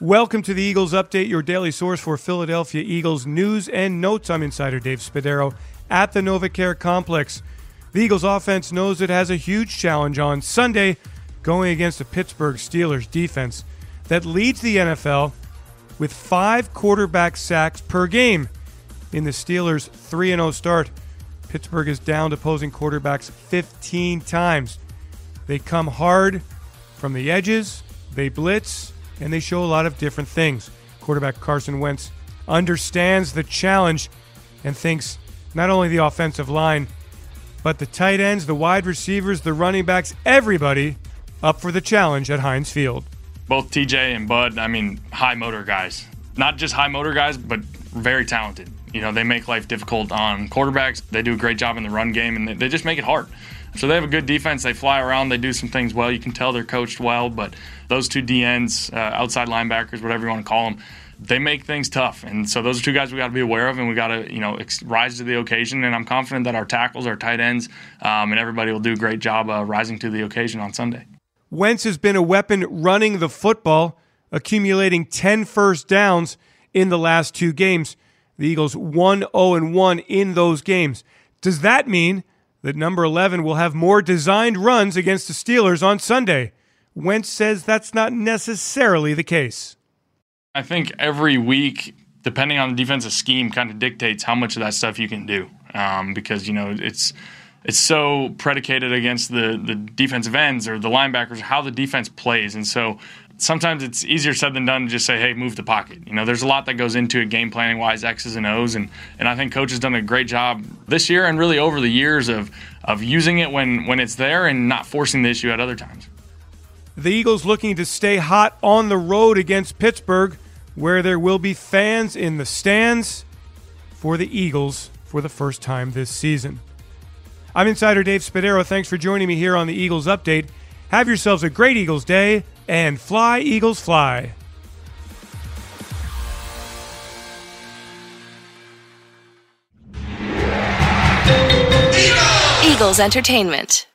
Welcome to the Eagles Update, your daily source for Philadelphia Eagles news and notes. I'm insider Dave Spadaro at the NovaCare Complex. The Eagles offense knows it has a huge challenge on Sunday going against the Pittsburgh Steelers defense that leads the NFL with five quarterback sacks per game. In the Steelers' 3 0 start, Pittsburgh is down opposing quarterbacks 15 times. They come hard from the edges, they blitz, and they show a lot of different things. Quarterback Carson Wentz understands the challenge and thinks not only the offensive line, but the tight ends, the wide receivers, the running backs, everybody up for the challenge at Heinz Field. Both TJ and Bud, I mean, high motor guys. Not just high motor guys, but very talented. You know, they make life difficult on quarterbacks. They do a great job in the run game, and they just make it hard. So they have a good defense. They fly around. They do some things well. You can tell they're coached well. But those two DNs, uh, outside linebackers, whatever you want to call them, they make things tough. And so those are two guys we got to be aware of, and we got to you know ex- rise to the occasion. And I'm confident that our tackles, our tight ends, um, and everybody will do a great job uh, rising to the occasion on Sunday. Wentz has been a weapon running the football, accumulating 10 first downs in the last two games. The Eagles 1 0 1 in those games. Does that mean that number 11 will have more designed runs against the Steelers on Sunday? Wentz says that's not necessarily the case. I think every week, depending on the defensive scheme, kind of dictates how much of that stuff you can do. Um, because, you know, it's it's so predicated against the the defensive ends or the linebackers, how the defense plays. And so sometimes it's easier said than done to just say, hey, move the pocket. You know, there's a lot that goes into it game planning wise, X's and O's, and and I think coach has done a great job this year and really over the years of of using it when when it's there and not forcing the issue at other times. The Eagles looking to stay hot on the road against Pittsburgh, where there will be fans in the stands for the Eagles for the first time this season. I'm Insider Dave Spadaro. Thanks for joining me here on the Eagles Update. Have yourselves a great Eagles day and fly, Eagles, fly. Eagles Entertainment.